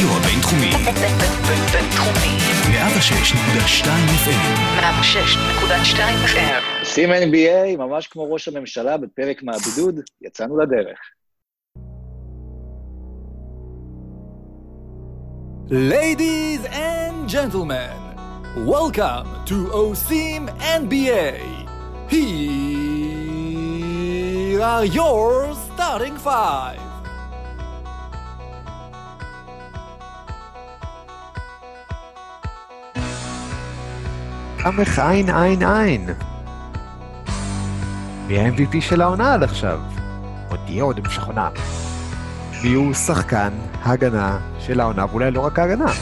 הרדיו הבינתחומי. בינתחומי. 106.2 FM. 106.2 FM. עושים NBA ממש כמו ראש הממשלה בפרק מהבידוד, יצאנו לדרך. Ladies and gentlemen, welcome to OSIM NBA. Here are your starting five. סמך עין עין עין. מי ה-MVP של העונה עד עכשיו? עוד תהיה עוד המשך עונה. מי הוא שחקן ההגנה של העונה, ואולי לא רק ההגנה.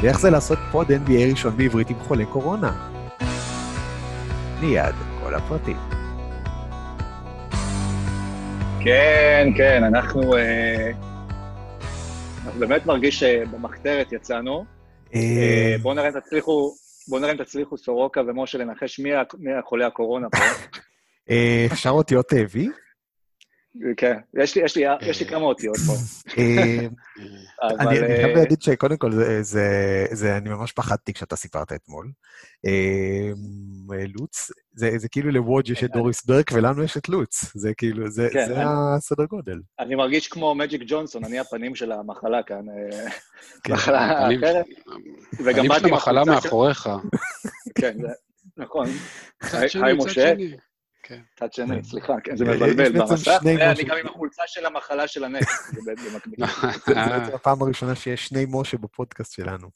ואיך זה לעשות פוד NBA ראשון בעברית עם חולה קורונה? מיד, כל הפרטים. כן, כן, אנחנו... אה, אנחנו באמת מרגיש שבמחתרת יצאנו. אה, בואו נראה אם תצליחו, בואו נראה אם תצליחו סורוקה ומשה לנחש מי החולה הקורונה פה. אה, אפשר אותיות אה, V? כן, יש לי, יש לי, יש לי כמה אותיות פה. אה. אני אני חייב אה, להגיד שקודם כל, זה, אני ממש פחדתי כשאתה סיפרת אתמול. אה, לוץ, זה, זה כאילו לוודג' יש את דוריס ברק ולנו יש את לוץ. זה כאילו, זה, כן, זה אני- הסדר גודל. אני מרגיש כמו מג'יק ג'ונסון, אני הפנים של המחלה כאן. אה, כן. מחלה אחרת. הפנים באתי של המחלה מאחוריך. כן, נכון. היי משה, שני. צד שני, כן. סליחה, כן, זה יש מבלבל במסך, ואני משה. גם עם החולצה של המחלה של הנפט, זה במקביל. בעצם הפעם הראשונה שיש שני משה בפודקאסט שלנו.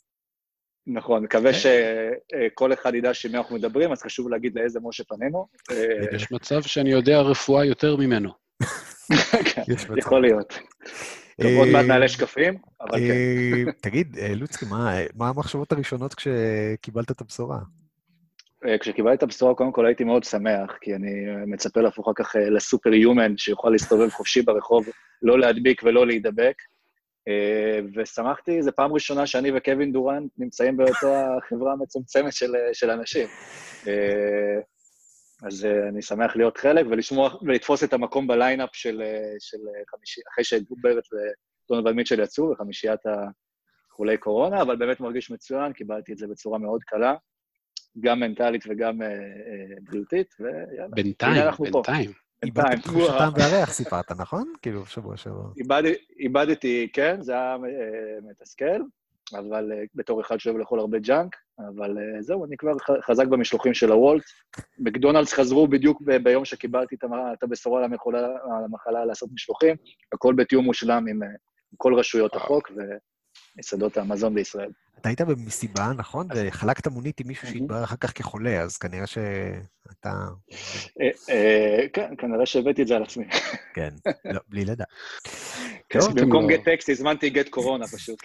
נכון, מקווה שכל אחד ידע שמי אנחנו מדברים, אז חשוב להגיד לאיזה משה פנינו. אה, יש מצב שאני יודע רפואה יותר ממנו. כן. יכול להיות. טוב, עוד מעט נעלה שקפים, אבל כן. אה, תגיד, אה, לוצקי, מה המחשבות הראשונות כשקיבלת את הבשורה? אה, כשקיבלתי את הבשורה, קודם כל הייתי מאוד שמח, כי אני אה, מצפה להפוך אחר כך אה, לסופר יומן, שיוכל להסתובב חופשי ברחוב, לא להדביק ולא להידבק. ושמחתי, זו פעם ראשונה שאני וקווין דורנט נמצאים באותה חברה מצומצמת של, של אנשים. אז אני שמח להיות חלק ולשמוע, ולתפוס את המקום ב lineup של, של חמישי, אחרי שגובר ודונובן מיטשל יצאו, וחמישיית החולי קורונה, אבל באמת מרגיש מצוין, קיבלתי את זה בצורה מאוד קלה, גם מנטלית וגם אה, אה, בריאותית, ויאללה. בינתיים. בינתיים. בינתיים. איבדת תחוש הטעם והריח סיפרת, נכון? כאילו, בשבוע שעבר. איבד- איבדתי, כן, זה היה אה, מתסכל, אבל בתור אחד שאוהב לאכול הרבה junk, אבל זהו, אני כבר חזק במשלוחים של הוולט. מקדונלדס חזרו בדיוק ביום שקיבלתי את הבשורה על המחלה לעשות משלוחים, הכל בתיאום מושלם עם עם כל רשויות החוק ומסעדות המזון בישראל. אתה היית במסיבה, נכון? וחלקת מונית עם מישהו שהתברר אחר כך כחולה, אז כנראה שאתה... אה, אה, כן, כנראה שהבאתי את זה על עצמי. כן, לא, בלי לדעת. כן, במקום גט טקסט הזמנתי גט קורונה פשוט.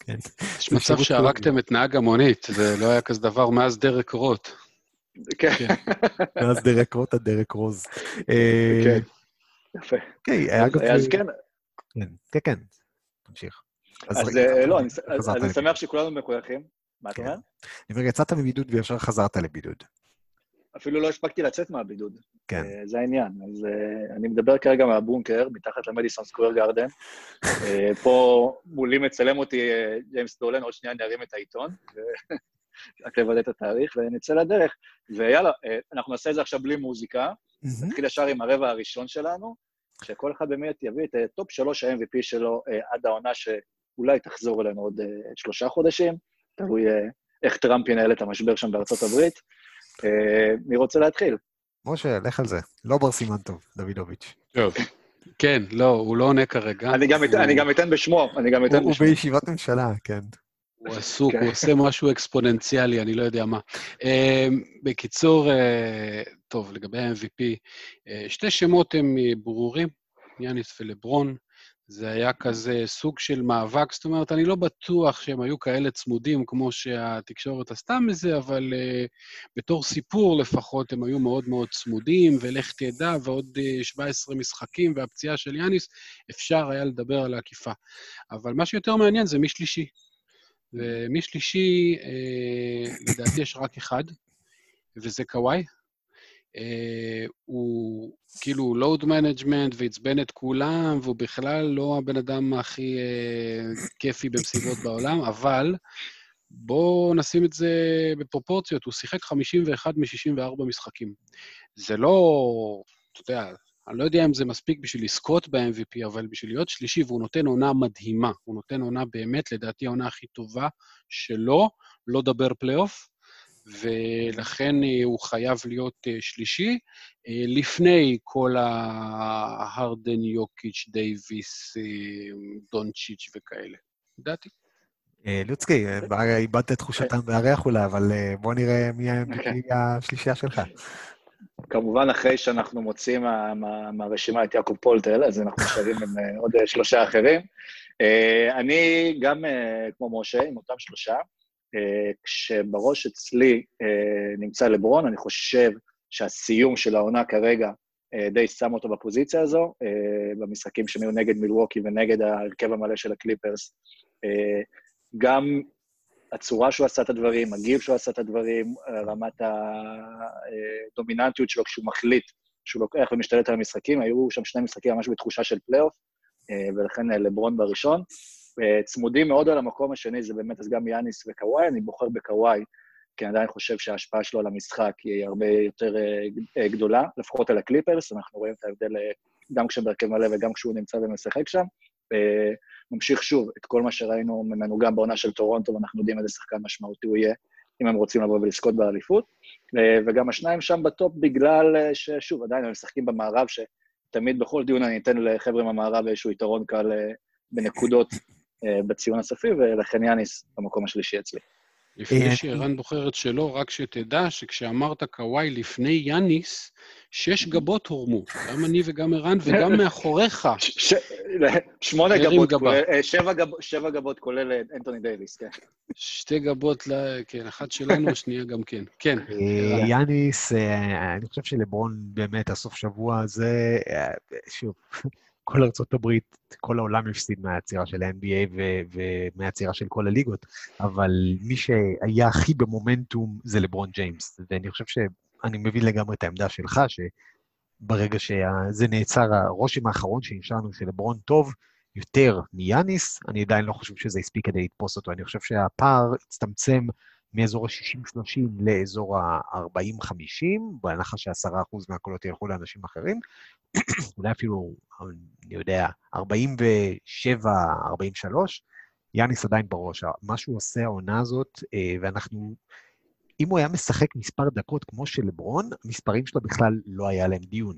כן. יש מצב שהרגתם את נהג המונית, זה לא היה כזה דבר מאז דרק רוט. כן, מאז דרק רוט עד דרק רוז. אה, כן. יפה. אז כן, כן, כן, כן. תמשיך. אז לא, אני. שמח שכולנו מחויכים. מה אתה כן. אומר? אני אומר, יצאת מבידוד וישר חזרת לבידוד. אפילו לא הספקתי לצאת מהבידוד. כן. אה, זה העניין. אז אה, אני מדבר כרגע מהבונקר, מתחת למדיסון סקוויר גארדן. אה, פה מולי מצלם אותי ג'יימס דולן, עוד שנייה נרים את העיתון, רק לוודא את התאריך, ונצא לדרך. ויאללה, אנחנו נעשה את זה עכשיו בלי מוזיקה. נתחיל ישר עם הרבע הראשון שלנו, שכל אחד באמת יביא את top שלוש ה-MVP שלו עד העונה שאולי תחזור אלינו עוד אה, שלושה חודשים, תלוי אה, איך טראמפ ינהל את המשבר שם בארצות הברית. אה, מי רוצה להתחיל? משה, לך על זה. לא בר סימן טוב, דוידוביץ'. טוב. כן, לא, הוא לא עונה כרגע. אני גם אתן- הוא- אני גם אתן בשמו, אני גם אתן הוא הוא בשמו. בישיבת ממשלה, כן. הוא עסוק, כן. הוא עושה משהו אקספוננציאלי, אני לא יודע מה. בקיצור, טוב, לגבי ה-MVP, שתי שמות הם ברורים, יאניס ולברון. זה היה כזה סוג של מאבק, זאת אומרת, אני לא בטוח שהם היו כאלה צמודים כמו שהתקשורת עשתה מזה, אבל uh, בתור סיפור לפחות הם היו מאוד מאוד צמודים, ולך תדע, ועוד אה, 17 משחקים והפציעה של יאניס, אפשר היה לדבר על העקיפה. אבל מה שיותר מעניין זה מי שלישי. ומי שלישי, אה, לדעתי יש רק אחד, וזה קוואי. אה, הוא כאילו load management ועצבן את כולם, והוא בכלל לא הבן אדם הכי אה, כיפי במסיבות בעולם, אבל בואו נשים את זה בפרופורציות, הוא שיחק 51 מ-64 משחקים. זה לא, אתה יודע, אני לא יודע אם זה מספיק בשביל לזכות ב-MVP, אבל בשביל להיות שלישי, והוא נותן עונה מדהימה. הוא נותן עונה באמת, לדעתי, העונה הכי טובה שלו, לא מדבר פלייאוף, ולכן אה, הוא חייב להיות אה, שלישי, אה, לפני כל ההרדן, יוקיץ', דייוויס, דונצ'יץ' וכאלה. לדעתי. לוצקי, איבדת את תחושתם והריח אולי, אבל בוא נראה מי אוקיי. השלישייה שלך. כמובן, אחרי שאנחנו מוצאים מה- מה- מהרשימה את יעקב פולטל, אז אנחנו נשארים עם עוד שלושה אחרים. אני גם, כמו משה, עם אותם שלושה, כשבראש אצלי אה, נמצא לברון, אני חושב שהסיום של העונה כרגע אה, די שם אותו בפוזיציה הזו, אה, במשחקים שהם היו נגד מילווקי ונגד ההרכב המלא של הקליפרס. אה, גם הצורה שהוא עשה את הדברים, הגיל שהוא עשה את הדברים, רמת הדומיננטיות שלו כשהוא מחליט שהוא לוקח ומשתלט על המשחקים, היו שם שני משחקים ממש בתחושה של פלייאוף, אה, ולכן אה, לברון בראשון. אה, צמודים מאוד על המקום השני, זה באמת אז גם יאניס וקוואי, אני בוחר בקוואי, כי אני עדיין חושב שההשפעה שלו על המשחק היא הרבה יותר אה, גדולה, לפחות על הקליפרס, אנחנו רואים את ההבדל אה, גם כשהוא בהרכב מלא וגם כשהוא נמצא ומשחק שם. ממשיך שוב את כל מה שראינו ממנו גם בעונה של טורונטו, ואנחנו יודעים איזה שחקן משמעותי הוא יהיה, אם הם רוצים לבוא ולזכות באליפות. וגם השניים שם ב top בגלל ששוב, עדיין הם משחקים במערב, שתמיד בכל דיון אני אתן לחבר'ה מהמערב איזשהו יתרון קל בנקודות בציון הסופי, ולכן יאניס במקום השלישי אצלי. לפני אה, שערן בוחר את שלו, רק שתדע שכשאמרת קוואי לפני יאניס, שש גבות הורמו, גם אני וגם ערן, וגם מאחוריך. שמונה גבות, אה, שבע גב- שבע גבות כולל אה, אנטוני דייוויס, כן. שתי גבות, כן, אחת שלנו, השנייה גם כן. כן, אה. יאניס, אה, אני חושב שלברון באמת, הסוף שבוע הזה, אה, שוב, כל ארצות הברית, כל העולם הפסיד מהעצירה של ה-NBA ומהעצירה של כל הליגות, אבל מי שהיה הכי במומנטום זה לברון ג'יימס, ואני חושב שאני מבין לגמרי את העמדה שלך, שברגע שזה נעצר, הרושם האחרון שנשארנו שלברון טוב, יותר מיאניס, אני עדיין לא חושב שזה הספיק כדי לתפוס אותו. אני חושב שהפער הצטמצם מאזור ה-60-30 לאזור ה-40-50, בהנחה ש-10% מהקולות ילכו לאנשים אחרים. אולי אפילו, אני יודע, 47-43, יאניס עדיין בראש. מה שהוא עושה העונה הזאת, אה, ואנחנו... אם הוא היה משחק מספר דקות כמו של לברון, המספרים שלו בכלל לא היה להם דיון.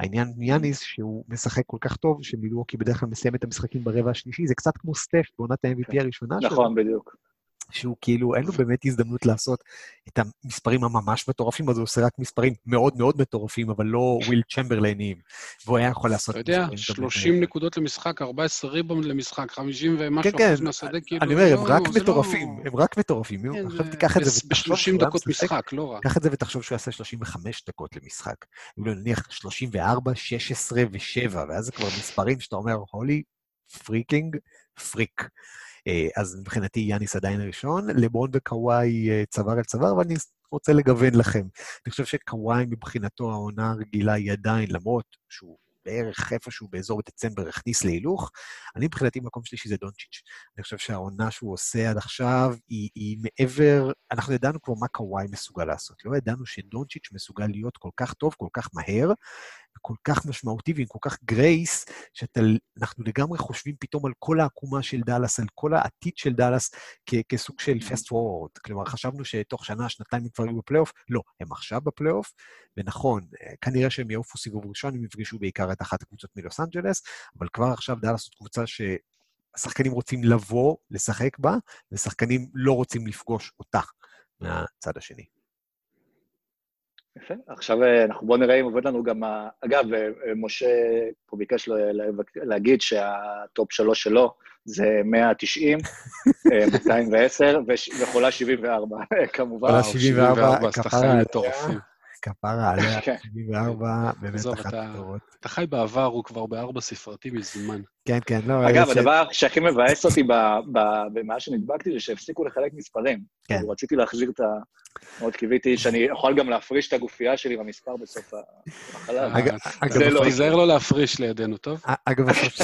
העניין עם יאניס, שהוא משחק כל כך טוב, שמילואוקי בדרך כלל מסיים את המשחקים ברבע השלישי, זה קצת כמו סטף בעונת ה-MVP הראשונה שלו. נכון, בדיוק. שהוא כאילו, אין לו באמת הזדמנות לעשות את המספרים הממש מטורפים, אז הוא עושה רק מספרים מאוד מאוד מטורפים, אבל לא וויל צ'מברליינים. והוא היה יכול לעשות... אתה יודע, מספרים טובים 30 כאלה. נקודות למשחק, 14 ריבאונד למשחק, 50 ומשהו כן, כן, אחוז מהשדה, כאילו... אני אומר, הם לא, רק לא- מטורפים, הם רק מטורפים. כן, עכשיו זה תיקח את זה בס- ותחשוב ב-30 שהוא היה דקות משחק- משחק, לא רע. קח את זה ותחשוב שהוא יעשה 35 דקות למשחק. אם לא נניח 34, 16 ו-7, ואז זה כבר מספרים שאתה אומר, הולי freaking freak. אה, אז מבחינתי יאניס עדיין ראשון, לברון וקוואי אה, צוואר אל צוואר, ואני רוצה לגוון לכם. אני חושב שקוואי מבחינתו העונה הרגילה היא עדיין, למרות שהוא בערך איפשהו באזור דצמבר הכניס להילוך, אני מבחינתי מקום שלישי זה דונצ'יץ'. אני חושב שהעונה שהוא עושה עד עכשיו היא, היא מעבר, אנחנו ידענו כבר מה קוואי מסוגל לעשות. לא ידענו שדונצ'יץ' מסוגל להיות כל כך טוב, כל כך מהר, וכל כך משמעותי ועם כל כך grace, שאנחנו לגמרי חושבים פתאום על כל העקומה של דאלאס, על כל העתיד של דאלאס כ- כסוג של fast forward. כלומר, חשבנו שתוך שנה, שנתיים הם כבר יהיו בפלייאוף, לא, הם עכשיו בפלייאוף, ונכון, אה, כנראה שהם יעופו סיבוב ראשון, הם יפגשו בעיקר את אחת הקבוצות מלוס אנג'לס, אבל כבר עכשיו דאלאס זאת קבוצה שהשחקנים רוצים לבוא, לשחק בה, ושחקנים לא רוצים לפגוש אותה מהצד השני. יפה. עכשיו אה, אנחנו בואו נראה אם עובד לנו גם... ה- אגב, אה, אה, משה פה ביקש להגיד שהטופ שלוש שלו זה 190, אה, 210 וש- וחולה 74, כמובן. חולה וואו, 74, שחקנים כפרה. מטורפים. כפרה עליה, כן. 74, באמת עזוב, אחת הטובות. אתה חי בעבר, הוא כבר בארבע ספרתי מזמן. כן, כן, לא... אגב, הדבר שהכי מבאס אותי ב- ב- במה שנדבקתי זה שהפסיקו לחלק מספרים. כן. כאילו, רציתי להחזיר את ה... מאוד קיוויתי שאני יכול גם להפריש את הגופייה שלי במספר בסוף המחלה. אה, אגב- זה לא. תיזהר לא להפריש לידינו, טוב? אגב, הפרש-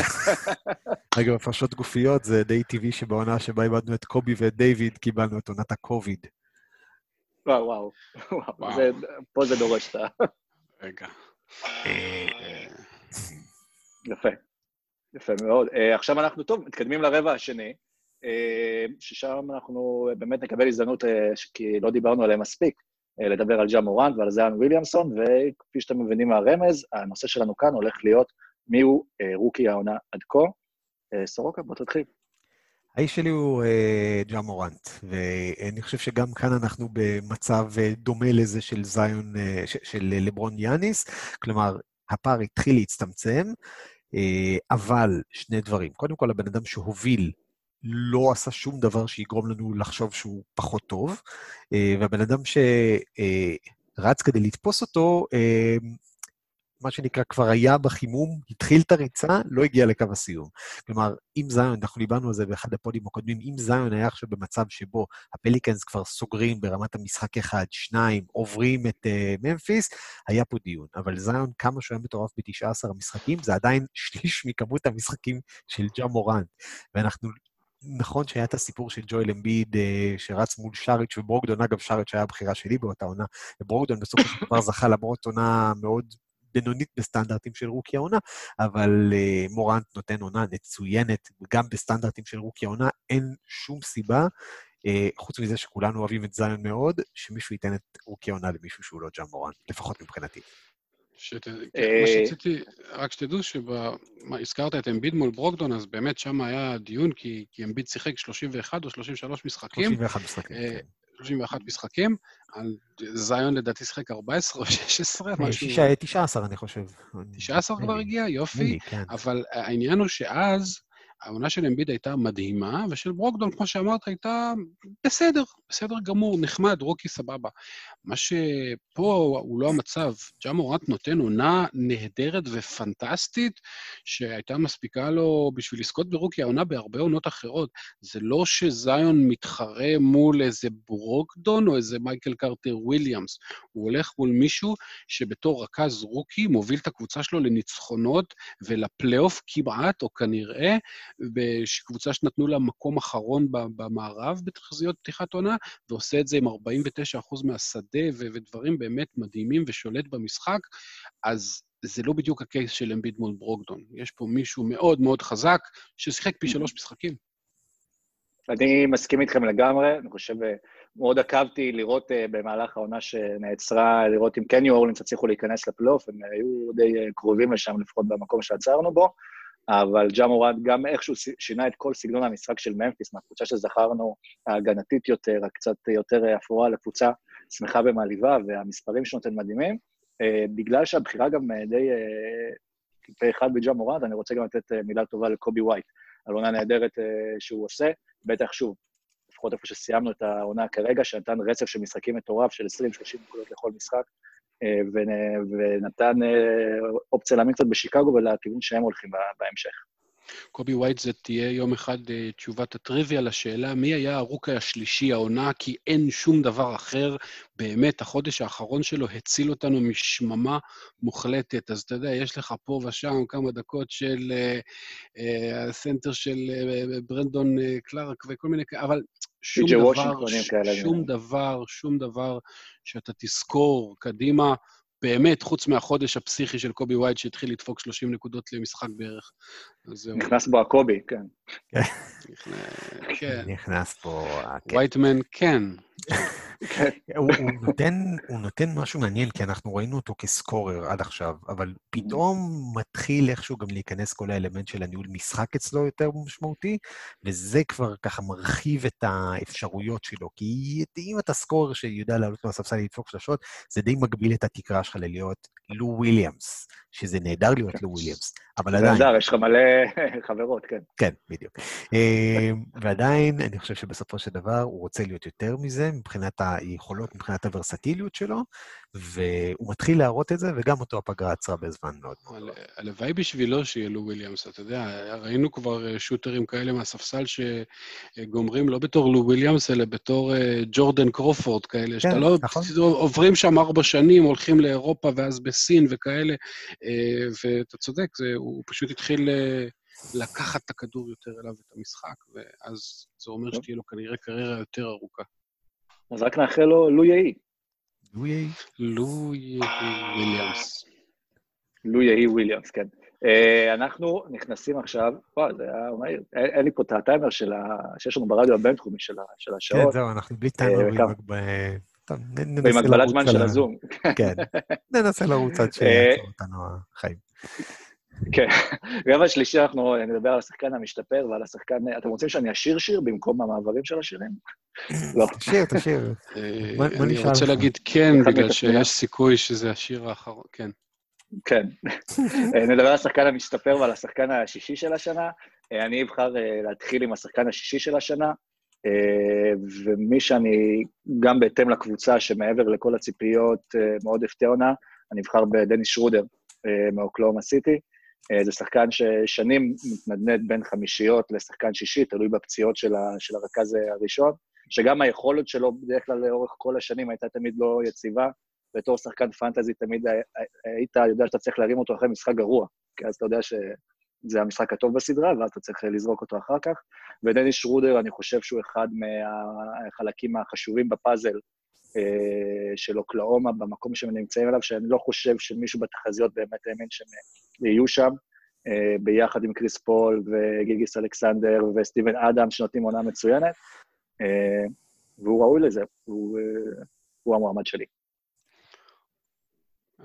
אגב, הפרשות גופיות זה די טבעי שבעונה שבה איבדנו את קובי ואת דיוויד, קיבלנו את עונת הקוביד. וואו, וואו. וואו. זה- פה זה דורש את ה... רגע. יפה. יפה מאוד. Uh, עכשיו אנחנו, טוב, מתקדמים לרבע השני, uh, ששם אנחנו באמת נקבל הזדמנות, uh, כי לא דיברנו עליהם מספיק, uh, לדבר על ג'ה מורנט ועל זיאן וויליאמסון, וכפי שאתם מבינים מהרמז, הנושא שלנו כאן הולך להיות מיהו uh, רוקי העונה עד כה. Uh, סורוקה, בוא תתחיל. האיש שלי הוא אה, ג'ה מורנט, ואני חושב שגם כאן אנחנו במצב אה, דומה לזה של זיון, אה, ש- של אה, לברון יאניס, כלומר, הפער התחיל להצטמצם, אה, אבל שני דברים. קודם כל, הבן אדם שהוביל לא עשה שום דבר שיגרום לנו לחשוב שהוא פחות טוב, אה, והבן אדם שרץ כדי לתפוס אותו, אה, מה שנקרא, כבר היה בחימום, התחיל את הריצה, לא הגיע לקו הסיום. כלומר, אם זיון, אנחנו דיברנו על זה באחד הפודים הקודמים, אם זיון היה עכשיו במצב שבו הפליקנס כבר סוגרים ברמת המשחק אחד, שניים, עוברים את אה, ממפיס, היה פה דיון. אבל זיון, כמה שהוא היה מטורף ב-19 המשחקים, זה עדיין שליש מכמות המשחקים של ג'ה מורנט. ואנחנו... נכון שהיה את הסיפור של ג'ואל אמביד אה, שרץ מול שריץ' וברוקדון, אגב, שריץ' היה הבחירה שלי באותה עונה, וברוקדון בסופו של דבר זכה למרות עונה מאוד בינונית בסטנדרטים של רוקי העונה, אבל uh, מורנט נותן עונה מצוינת, גם בסטנדרטים של רוקי העונה, אין שום סיבה, uh, חוץ מזה שכולנו אוהבים את זיון מאוד, שמישהו ייתן את רוקי העונה למישהו שהוא לא ג'ה מורנט, לפחות מבחינתי. שת... אה, כן, מה שרציתי, רק שתדעו שהזכרת את אמביד מול ברוקדון, אז באמת שם היה דיון, כי, כי אמביד שיחק 31 או 33 משחקים, 31 משחקים. אה, כן. 31 משחקים, זיון לדעתי שיחק 14 או 16, אה, משהו... שישה- 19, אני חושב. 19 כבר. הגיע? יופי. כן. אבל העניין הוא שאז, העונה של אמביד הייתה מדהימה, ושל ברוקדון, כמו שאמרת, הייתה בסדר, בסדר גמור, נחמד, רוקי סבבה. מה שפה הוא לא המצב. ג'ה מורנט נותן עונה נהדרת ופנטסטית, שהייתה מספיקה לו בשביל לזכות ברוקי העונה בהרבה עונות אחרות. זה לא שזיון מתחרה מול איזה ברוקדון או איזה מייקל קרטר וויליאמס. הוא הולך מול מישהו שבתור רכז רוקי מוביל את הקבוצה שלו לניצחונות ולפלייאוף כמעט, או כנראה, בקבוצה שנתנו לה מקום אחרון במערב בתחזיות פתיחת עונה, ועושה את זה עם 49% מהשדה ודברים באמת מדהימים ושולט במשחק, אז זה לא בדיוק הקייס של אמביד מול ברוקדון. יש פה מישהו מאוד מאוד חזק, ששיחק פי שלוש משחקים. אני מסכים איתכם לגמרי, אני חושב, אה, מאוד עקבתי לראות אה, במהלך העונה שנעצרה, לראות אם כן ניו אורלינס הצליחו להיכנס לפלייאוף, הם היו די אה, קרובים לשם, לפחות במקום שעצרנו בו, אבל ג'ה מורד גם איכשהו שינה את כל סגנון המשחק של ממפיס, מהקבוצה שזכרנו, ההגנתית יותר, הקצת יותר אפורה לקבוצה שמחה ומעליבה, והמספרים שנותן מדהימים. אה, בגלל שהבחירה גם אה, די אה, פה אחד בג'ה מורד, אני רוצה גם לתת מילה טובה לקובי ווייט, על עונה נהדרת שהוא עושה, בטח שוב, לפחות איפה שסיימנו את העונה כרגע, שנתן רצף של משחקים מטורף של 20-30 נקודות לכל משחק, ונתן אה, אופציה להאמין קצת בשיקגו ולכיוון שהם הולכים בה- בהמשך. קובי ווייט זה תהיה יום אחד אה, תשובת הטריוויה לשאלה מי היה ה rookie השלישי העונה, כי אין שום דבר אחר. באמת, החודש האחרון שלו הציל אותנו משממה מוחלטת. אז אתה יודע, יש לך פה ושם כמה דקות של אה, אה, הסנטר של אה, ברנדון אה, קלארק וכל מיני כאלה, אבל שום דבר. שום דבר, שום דבר שאתה תזכור קדימה. באמת, חוץ מהחודש הפסיכי של קובי ווייט שהתחיל לדפוק 30 נקודות למשחק בערך. נכנס בו הקובי, כן. נכנס- כן. נכנס פה... ה- כן. וייטמן, כן. הוא, הוא, נותן, הוא נותן משהו מעניין, כי אנחנו ראינו אותו כ scorer עד עכשיו, אבל פתאום מתחיל איכשהו גם להיכנס כל האלמנט של הניהול משחק אצלו יותר משמעותי, וזה כבר ככה מרחיב את האפשרויות שלו. כי אם אתה scorer שיודע לעלות מהספסל לדפוק שלשות, זה די מגביל את התקרה שלך ללהיות לו וויליאמס, שזה נהדר להיות לו וויליאמס, אבל עדיין... נהדר, יש לך מלא חברות, כן. כן, בדיוק. אה, ועדיין, אני חושב שבסופו של דבר הוא רוצה להיות יותר מזה מבחינת. היכולות מבחינת הוורסטיליות שלו, והוא מתחיל להראות את זה, וגם אותו הפגרה עצרה בזמן מאוד מאוד. הל- הלוואי בשבילו שיהיה לו וויליאמס, אתה יודע, ראינו כבר אה, שוטרים כאלה מהספסל שגומרים לא בתור לו וויליאמס, אלא בתור אה, ג'ורדן קרופורד כאלה, שאתה לא... נכון. עוברים שם ארבע שנים, הולכים לאירופה ואז בסין וכאלה, אה, ואתה צודק, זה, הוא פשוט התחיל לקחת את הכדור יותר אליו את המשחק, ואז זה אומר שתהיה לו כנראה קריירה יותר ארוכה. אז רק נאחל לו לו יהי. לו יהי. לו וויליאמס. לו יהי וויליאמס, כן. אה, אנחנו נכנסים עכשיו, וואי, זה היה מהיר. אין לי פה את הטיימר של ה... שיש לנו ברדיו הבינתחומי של ה- של כן, השעות, זהו, אנחנו בלי טיימר אה, ננסה ועם הגבלת זמן של ה- הזום. כן, ננסה לרוץ עד אה, שיעצור אותנו החיים. כן. רבע שלישי אנחנו נדבר על השחקן המשתפר ועל השחקן... אתם רוצים שאני אשיר שיר במקום המעברים של השירים? לא. תשאיר, תשאיר. אה, אני רוצה? להגיד כן, בגלל. שיש סיכוי שזה השיר האחרון, כן. כן. אה, נדבר על השחקן המשתפר ועל השחקן השישי של השנה. אה, אני אבחר להתחיל עם השחקן השישי של השנה, ומי שאני, גם בהתאם לקבוצה שמעבר לכל הציפיות, מאוד הפתיע עונה, אני אבחר בדניס שרודר מאוקלאומה סיטי. זה שחקן ששנים מתנדנד בין חמישיות לשחקן שישי, תלוי בפציעות של, ה, של הרכז הראשון, שגם היכולת שלו בדרך כלל לאורך כל השנים הייתה תמיד לא יציבה. בתור שחקן פנטזי תמיד הי- היית יודע שאתה צריך להרים אותו אחרי משחק גרוע, כי אז אתה יודע שזה המשחק הטוב בסדרה, ואז אתה צריך לזרוק אותו אחר כך. ודניס שרודר, אני חושב שהוא אחד מהחלקים החשובים בפאזל אה, של אוקלאומה, במקום שהם נמצאים אליו, שאני לא חושב שמישהו בתחזיות באמת האמין שהם יהיו שם, אה, ביחד עם קריס פול וגיגיס אלכסנדר וסטיבן אדם, שנותנים עונה מצוינת, אה, והוא ראוי לזה, הוא, אה, הוא המועמד שלי.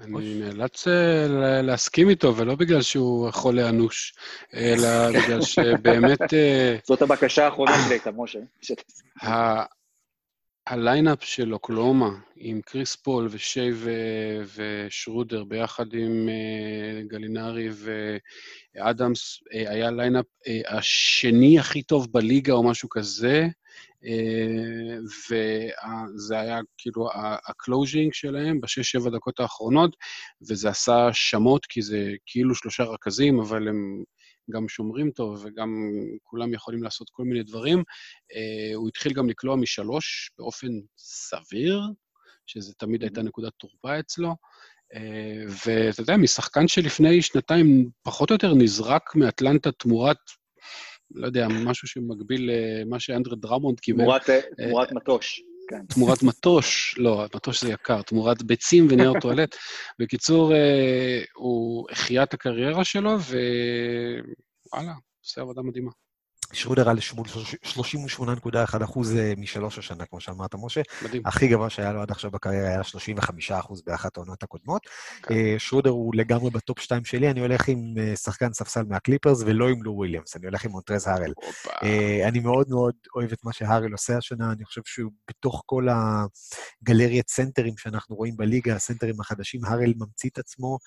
אני נאלץ אה, להסכים איתו, ולא בגלל שהוא חולה אנוש, אלא בגלל שבאמת אה, זאת הבקשה האחרונה שלי הייתה, משה. ה lineup של אוקלהומה עם קריס פול ושי ושרודר ביחד עם אה, גלינרי ואדמס, אה, היה lineup אה, השני הכי טוב בליגה או משהו כזה, אה, וזה היה כאילו ה closing שלהם בשש-שבע דקות האחרונות, וזה עשה שמות, כי זה כאילו שלושה רכזים, אבל הם גם שומרים טוב וגם כולם יכולים לעשות כל מיני דברים. אה, הוא התחיל גם לקלוע משלוש באופן סביר, שזה תמיד הייתה נקודת תורפה אצלו. אה, ואתה יודע, משחקן שלפני שנתיים פחות או יותר נזרק מאטלנטה תמורת, לא יודע, משהו שמקביל למה שאנדרה דרמונד קיבל. תמורת, אה, תמורת מטוש. כן. תמורת מטוש, לא, מטוש זה יקר, תמורת ביצים ונייר טואלט. בקיצור, אה, הוא החיה את הקריירה שלו, ווואלה, עושה עבודה מדהימה. שרודר על 38.1 אחוז אה, משלוש השנה, כמו שאמרת, משה. מדהים. הכי גבוה שהיה לו עד עכשיו בקריירה היה 35 אחוז באחת העונות הקודמות. כן. אה, שרודר הוא לגמרי ב top 2 שלי, אני הולך עם אה, שחקן ספסל מהקליפרס ולא עם לו וויליאמס, אני הולך עם מונטרז הארל. אני מאוד מאוד אוהב את מה שהארל עושה השנה, אני חושב שהוא בתוך כל הגלריית סנטרים שאנחנו רואים בליגה, הסנטרים החדשים, הארל ממציא את עצמו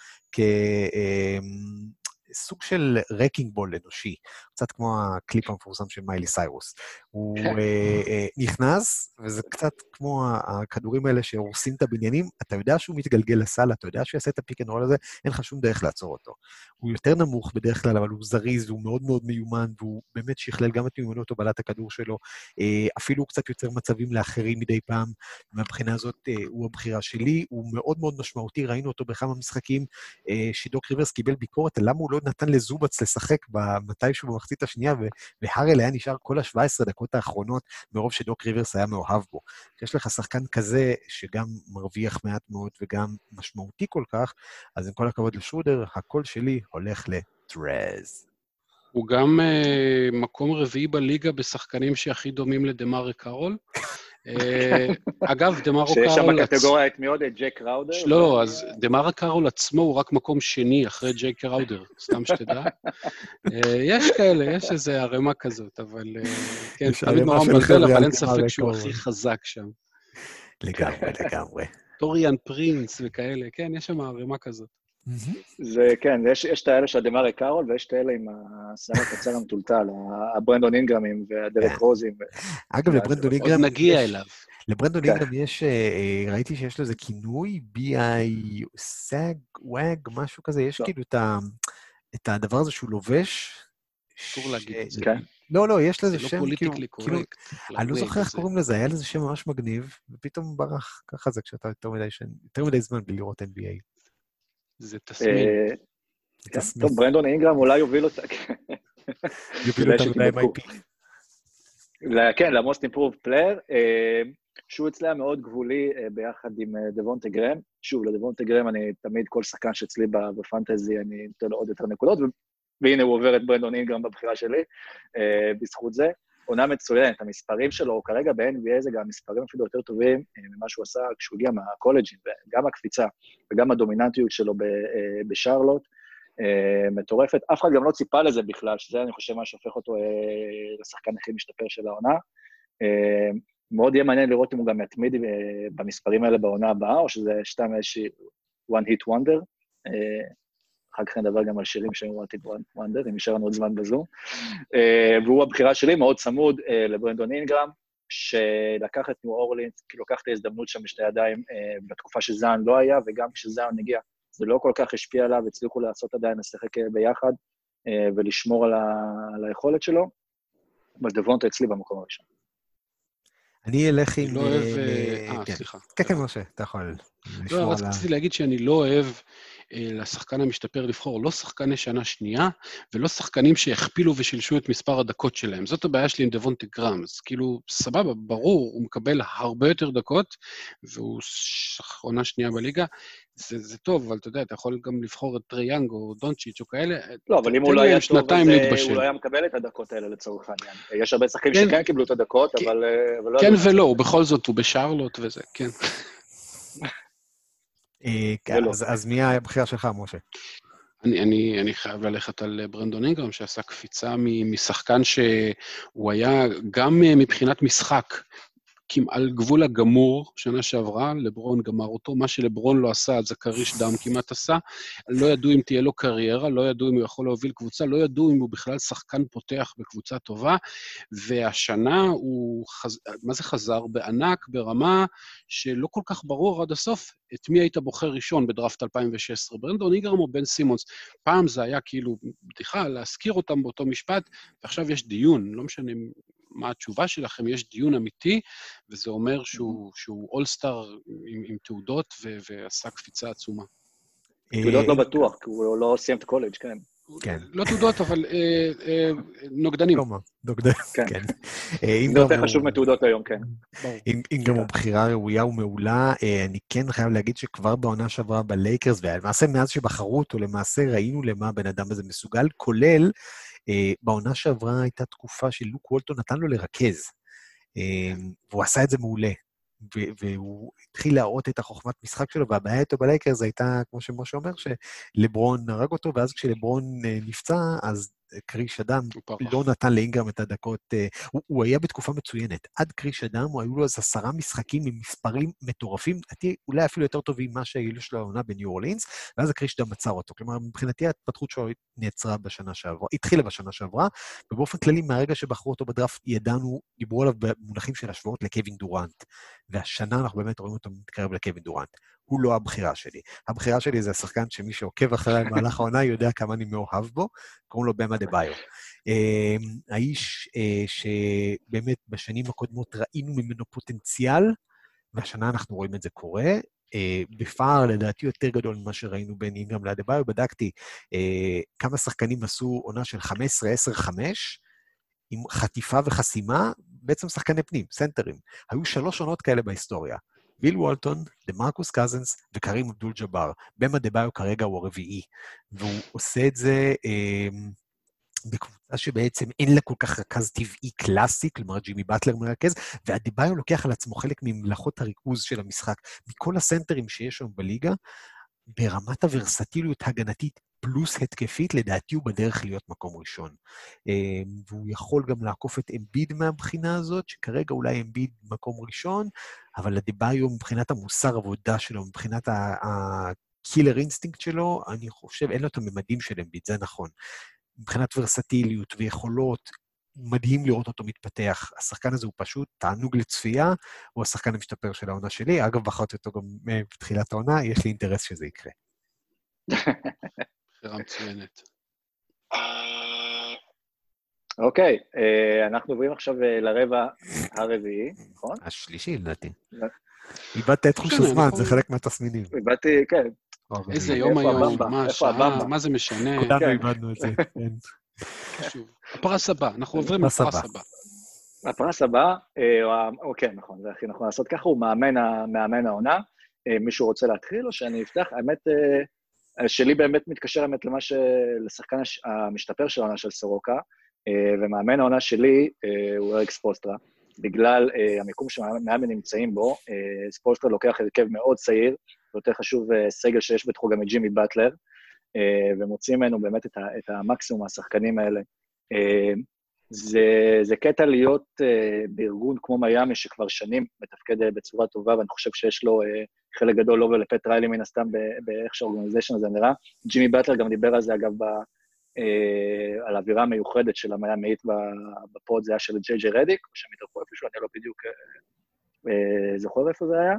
כסוג של wrecking ball אנושי, קצת כמו הקליפ המפורסם של מיילי סיירוס. הוא כן. אה, אה, נכנס, וזה קצת כמו הכדורים האלה שהורסים את הבניינים, אתה יודע שהוא מתגלגל לסל, אתה יודע שהוא יעשה את ה pick and roll הזה, אין לך שום דרך לעצור אותו. הוא יותר נמוך בדרך כלל, אבל הוא זריז, והוא מאוד מאוד מיומן, והוא באמת שכלל גם את מיומנות הובלת הכדור שלו, אה, אפילו הוא קצת יוצר מצבים לאחרים מדי פעם. מהבחינה הזאת אה, הוא הבחירה שלי, הוא מאוד מאוד משמעותי, ראינו אותו בכמה משחקים, אה, שדוק ריברס קיבל ביקורת על למה הוא לא נתן לזובץ לשחק מתישהו במחצית השנייה, והארל היה נשאר כל ה-17 דקות האחרונות, מרוב שדוק ריברס היה מאוהב בו. כשיש לך שחקן כזה, שגם מרוויח מעט מאוד וגם משמעותי כל כך, אז עם כל הכבוד לשרודר, הקול שלי הולך לטרז. הוא גם אה, מקום רביעי בליגה בשחקנים שהכי דומים לדמארי קארול. אה, אגב, שיש שם קארול... עצ- בקטגוריה את מי עוד? את ג'יי קראודר? לא, אז דמארי קארול עצמו הוא רק מקום שני אחרי ג'יי קראודר, סתם שתדע. אה, יש כאלה, יש איזו ערימה כזאת, אבל אה, כן, יש תמיד ערימה נורא של מבלבל, חבר'ה אבל אין ספק שהוא. הכי חזק שם. לגמרי, לגמרי. טוריאן פרינס וכאלה, כן, יש שם ערימה כזאת. זה, כן, יש, יש את האלה של דמרי קארול, ויש את האלה עם השיער הקצר המטולטל, הברנדון אינגרמים והדרק כן. רוזים. אגב, לברנדון עוד עוד אינגרם נגיע אליו. לברנדון כן. אינגרם יש, אה, אה, ראיתי שיש לזה כינוי, B.I. סאג, וואג, משהו כזה, יש לא. כאילו את הדבר הזה שהוא לובש. אסור להגיד את זה. כן. לא, לא, יש לזה זה לא שם, כאילו, פוליטיקלי כאילו, קורקט. אני לא זוכר איך קוראים לזה, היה לזה שם ממש מגניב, ופתאום ברח, ככה זה כשאתה יותר מדי זמן בלי לראות NBA. זה תסמין. אה, זה כן, תסמין. טוב, ברנדון אינגרם אולי יוביל אותה, כן. אותנו שתבדקו. ל-MIP. כן, ל-most improved player, אה, שהוא אצלי היה מאוד גבולי אה, ביחד עם דבונטה גרם. שוב, לדבונטה גרם אני תמיד, כל שחקן שאצלי בפנטזי, אני נותן לו עוד יותר נקודות, והנה הוא עובר את ברנדון אינגרם בבחירה שלי, בזכות זה. עונה מצוינת, המספרים שלו, כרגע ב-NBA זה גם מספרים אפילו יותר טובים אה, ממה שהוא עשה כשהוא הגיע מהקולג'ים, וגם הקפיצה וגם הדומיננטיות שלו אה, בשרלוט. אה, מטורפת. אף אחד גם לא ציפה לזה בכלל, שזה אני חושב מה שהופך אותו לשחקן הכי משתפר של העונה. מאוד יהיה מעניין לראות אם הוא גם יתמיד במספרים האלה בעונה הבאה, או שזה סתם איזושהי one hit wonder. אחר כך נדבר גם על שירים שהם hit wonder, אם יישאר לנו עוד זמן בזום. אה, והוא הבחירה שלי, מאוד צמוד אה, לברנדון אינגרם, שלקח את ניו אורלינס, כאילו לקח את ההזדמנות שם בשתי ידיים אה, בתקופה שזאן לא היה, וגם כשזאן הגיע, זה לא כל כך השפיע עליו, הצליחו לעשות עדיין לשחק ביחד ולשמור על, ה, על היכולת שלו. אבל דבונטה אצלי במקום הראשון. אני אלך אני עם... לא אוהב... אה, כן. סליחה. כן, כן, משה, אתה יכול לא, לשמור על ה... רציתי להגיד שאני לא אוהב לשחקן המשתפר לבחור לא שחקני שנה שנייה, ולא שחקנים שהכפילו ושילשו את מספר הדקות שלהם. זאת הבעיה שלי עם דבונטה. אז כאילו, סבבה, ברור, הוא מקבל הרבה יותר דקות, והוא עונה שנייה בליגה. זה, זה טוב, אבל אתה יודע, אתה יכול גם לבחור את טרי יאנג או דונצ'יץ' או כאלה. לא, אבל אם הוא לא היה טוב, אז אה, להתבשל. הוא לא היה מקבל את הדקות האלה לצורך העניין. יש הרבה שחקנים כן. שכן קיבלו את הדקות, כן. אבל אה, אבל לא... כן. ולא, הוא בכל זאת, הוא בשרלוט וזה, כן. אה, כן, ולא. אז- אז מי הבחירה שלך, משה? אני, אני, אני חייב ללכת על ברנדון אינגרם, שעשה קפיצה משחקן שהוא היה גם אה, מבחינת משחק, על גבול הגמור שנה שעברה, לברון גמר אותו. מה שלברון לא עשה, אז הכריש דם כמעט עשה. לא ידעו אם תהיה לו קריירה, לא ידעו אם הוא יכול להוביל קבוצה, לא ידעו אם הוא בכלל שחקן פותח בקבוצה טובה. והשנה הוא, חז... מה זה חזר? בענק, ברמה שלא כל כך ברור עד הסוף את מי היית בוחר ראשון בדראפט 2016, ברנדון איגרם או בן סימונס. פעם זה היה כאילו בדיחה להזכיר אותם באותו משפט, ועכשיו יש דיון, לא משנה מה התשובה שלכם, יש דיון אמיתי, וזה אומר שהוא, שהוא אולסטאר עם, עם תעודות ו, ועשה קפיצה עצומה. תעודות אה, לא בטוח, כי הוא לא סיים את הקולג', כן. כן. לא תעודות, אבל אה, אה, נוגדנים. לא נוגדן, כן. כן. זה יותר חשוב מתעודות היום, כן. אינגרם כן. הוא בחירה ראויה ומעולה. אני כן חייב להגיד שכבר בעונה שעברה בלייקרס, ולמעשה מאז שבחרו אותו, למעשה ראינו למה הבן אדם הזה מסוגל, כולל בעונה שעברה הייתה תקופה שלוק וולטון נתן לו לרכז, אה, והוא עשה את זה מעולה. והוא התחיל להראות את החוכמת משחק שלו, והבעיה איתו בלייקרס הייתה, כמו שמשה אומר, שלברון הרג אותו, ואז כשלברון אה, נפצע, אז אה, קריש אדם. לא נתן לאינגרם את הדקות, אה, הוא, הוא היה בתקופה מצוינת. עד קריש אדם, הוא היו לו איזה עשרה משחקים עם מספרים מטורפים, לדעתי אולי אפילו יותר טובים ממה שהיו לו העונה בניו אורלינס, ואז הקריש אדם עצר אותו. כלומר, מבחינתי ההתפתחות שלו נעצרה בשנה שעברה, התחילה בשנה שעברה, ובאופן כללי, מהרגע שבחרו אותו בדראפט, ידענו, דיברו עליו במונחים של השוואות לקווין דורנט. והשנה אנחנו באמת רואים אותו מתקרב לקווין דורנט. הוא לא הבחירה שלי. הבחירה שלי זה השחקן שמי שעוקב אחריי במהלך העונה יודע כמה אני מאוהב בו, קוראים לו במה דה ביו. אמ, האיש אה, שבאמת בשנים הקודמות ראינו ממנו פוטנציאל, והשנה אנחנו רואים את זה קורה. אה, בפער לדעתי יותר גדול ממה שראינו בין אינגרם לאדה ביו. בדקתי אה, כמה שחקנים עשו עונה של 15, 10, 5, עם חטיפה וחסימה, בעצם שחקני פנים, סנטרים. היו שלוש עונות כאלה בהיסטוריה. ביל וולטון, דה מרקוס קזנס וקרים אבדול ג'אבר. באם אדבאיו כרגע הוא הרביעי, והוא עושה את זה אה, בקבוצה שבעצם אין לה כל כך רכז טבעי קלאסי, כלומר ג'ימי באטלר מרכז, ואדבאיו לוקח על עצמו חלק ממלאכות הריכוז של המשחק. מכל הסנטרים שיש היום בליגה, ברמת הוורסטיליות הגנתית פלוס התקפית, לדעתי הוא בדרך להיות מקום ראשון. אה, והוא יכול גם לעקוף את אמביד מהבחינה הזאת, שכרגע אולי אמביד מקום ראשון, אבל אדבאיו מבחינת המוסר עבודה שלו, מבחינת ה killer instinct שלו, אני חושב, אין לו את הממדים של אמביד, זה נכון. מבחינת ורסטיליות ויכולות, מדהים לראות אותו מתפתח. השחקן הזה הוא פשוט תענוג לצפייה, הוא השחקן המשתפר של העונה שלי. אגב, בחרתי אותו גם אה, בתחילת העונה, יש לי אינטרס שזה יקרה. בחירה מצוינת. אוקיי, אה, אנחנו עוברים עכשיו אה, לרבע הרביעי, נכון? השלישי, לדעתי. איבדת את חוש משנה, הזמן, זה חלק מהתסמינים. באתי, כן, איזה יום היום? מה השעה? מה זה משנה. כולנו כן. איבדנו את זה. כן. חשוב. הפרס הבא, אנחנו עוברים הפרס לפרס הבא. הפרס הבא, אה, או כן, נכון, זה הכי נכון לעשות ככה, הוא מאמן העונה. מישהו רוצה להתחיל או שאני אפתח? האמת, שלי באמת מתקשר האמת למה ש... לשחקן הש- המשתפר של העונה של סורוקה, אה, ומאמן העונה שלי אה, הוא אריק ספולסטרה. בגלל אה, המיקום שמאמן נמצאים בו, אה, ספולסטרה לוקח הרכב מאוד צעיר, ויותר חשוב אה, סגל שיש בתחום גם את ג'ימי באטלר, אה, ומוציא ממנו באמת את, ה, את המקסימום מהשחקנים האלה. אה, זה, זה קטע להיות אה, בארגון כמו מיאמי, שכבר שנים מתפקד בצורה טובה, ואני חושב שיש לו אה, חלק גדול, לו ולפט ריילי מן הסתם, באיך שה organization הזה נראה. ג'ימי באטלר גם דיבר על זה, אגב, ב, אה, על האווירה המיוחדת של המיאמית ב- בפוד, זה היה של ג'יי ג'יי רדיק, או שהם התארחו איפשהו, אני לא בדיוק אה, אה, זוכר איפה זה היה.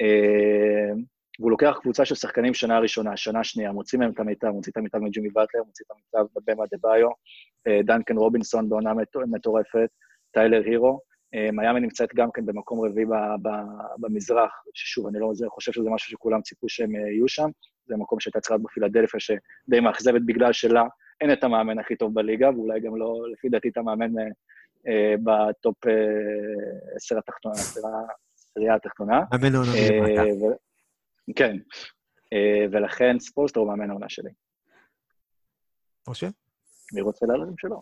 אה, והוא לוקח קבוצה של שחקנים שנה ראשונה, שנה שנייה, מוציא מהם את המיטב, מוציא את המיטב מג'ימי באטלר, מוציא את המיטב בבמה דה ביו, אה, דנקן רובינסון בעונה מטו- מטורפת, טיילר הירו. אה, מיאמי נמצאת גם כן במקום רביעי ב- ב- במזרח, ששוב, אני לא חושב שזה משהו שכולם ציפו שהם אה, יהיו שם. זה מקום שהייתה צריכה להיות בפילדלפיה, שדי מאכזבת בגלל שלה אין את המאמן הכי טוב בליגה, ואולי גם לא, לפי דעתי, את המאמן אה, אה, ב top אה, עשר התחתונה, עשרה- עשירייה התחתונה. מאמן העונה. ו- כן, אה, ולכן ספולסטרה הוא מאמן העונה שלי. משה? מי רוצה לעלות עם שלו?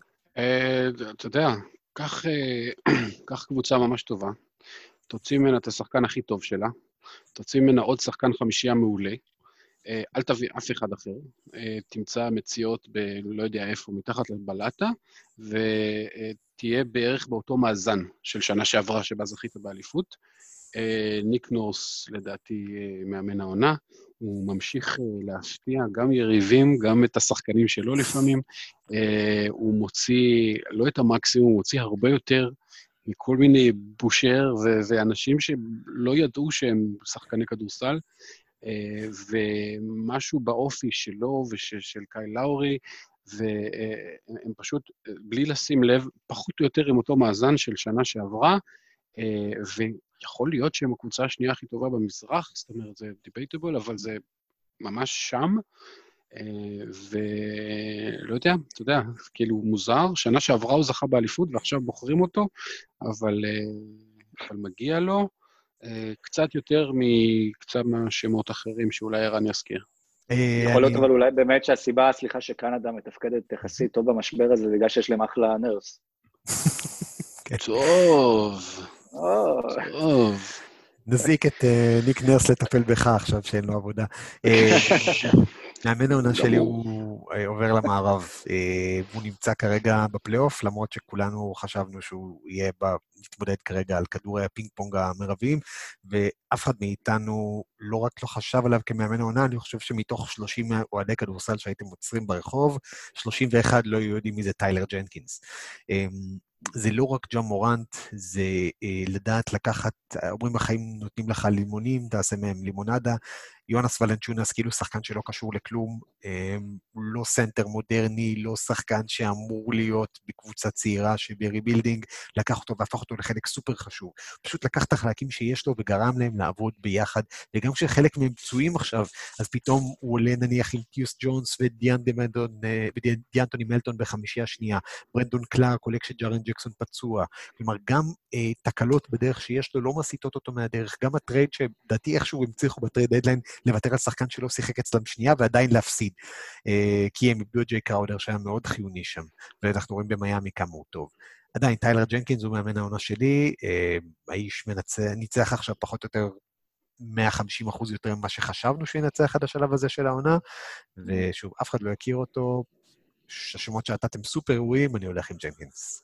אתה יודע, קח, אה, קח קבוצה ממש טובה, תוציא ממנה את השחקן הכי טוב שלה, תוציא ממנה עוד שחקן חמישייה מעולה, אה, אל תביא אף אחד אחר, אה, תמצא מציאות ב... לא יודע איפה, מתחת לבלטה, ותהיה בערך באותו מאזן של שנה שעברה שבה זכית באליפות. ניק נורס, לדעתי, מאמן העונה, הוא ממשיך אה, להפתיע גם יריבים, גם את השחקנים שלו לפעמים. אה, הוא מוציא לא את המקסימום, הוא מוציא הרבה יותר מכל מיני בושר ו- ואנשים שלא ידעו שהם שחקני כדורסל, אה, ומשהו באופי שלו ושל קאי לאורי, והם פשוט, בלי לשים לב, פחות או יותר עם אותו מאזן של שנה שעברה, ויכול להיות שהם הקבוצה השנייה הכי טובה במזרח, זאת אומרת, זה דיבייטבול, אבל זה ממש שם. אה, ולא יודע, אתה יודע, כאילו מוזר, שנה שעברה הוא זכה באליפות ועכשיו בוחרים אותו, אבל, אה, אבל מגיע לו אה, קצת יותר מקצת מהשמות אחרים שאולי ערן יזכיר. יכול להיות אבל אולי באמת שהסיבה, סליחה, שקנדה מתפקדת יחסית טוב במשבר הזה, זה בגלל שיש להם אחלה נרס. או, טוב. נזעיק את אה, ניק נרס לטפל בך עכשיו שאין לו עבודה. אה, מאמן העונה שלי הוא אה, עובר למערב, והוא נמצא כרגע בפלייאוף, למרות שכולנו חשבנו שהוא יהיה ב... מתמודד כרגע על כדורי הפינג פונג המרביים, ואף אחד מאיתנו לא רק לא חשב עליו כמאמן העונה, אני חושב שמתוך 30 אוהדי כדורסל שהייתם עוצרים ברחוב, 31 לא היו יודעים מי זה טיילר ג'נקינס. זה לא רק ג'ה מורנט, זה אה, לדעת לקחת, אומרים החיים נותנים לך לימונים, תעשה מהם לימונדה. יונס ולנצ'ונס כאילו שחקן שלא קשור לכלום, אה, לא סנטר מודרני, לא שחקן שאמור להיות בקבוצה צעירה שב rebuilding, לקח אותו והפך אותו לחלק סופר חשוב. פשוט לקח את החלקים שיש לו וגרם להם לעבוד ביחד, וגם כשחלק מהם פצועים עכשיו, אז פתאום הוא עולה נניח עם טיוס ג'ונס ודיאנטוני מלטון בחמישייה שנייה. ברנדון קלארק עולה כשג'ארן ג'קסון פצוע. כלומר, גם אה, תקלות בדרך שיש לו לא מסיטות אותו מהדרך. גם ה trade שלדעתי איכשהו הם הצליחו ב trade deadline לוותר על שחקן שלא שיחק אצלם שנייה ועדיין להפסיד. אה, כי הם איבדו את ג'יי קראודר שהיה מאוד חיוני שם, ואנחנו רואים במיאמי כמה הוא טוב. עדיין, טיילר ג'נקינס הוא מאמן העונה שלי, אה, האיש מנצח, ניצח עכשיו פחות או יותר 150 אחוז יותר ממה שחשבנו שינצח עד השלב הזה של העונה, ושוב, אף אחד לא יכיר אותו. השמות שנתתם סופר ראויים, אני הולך עם ג'נקינס.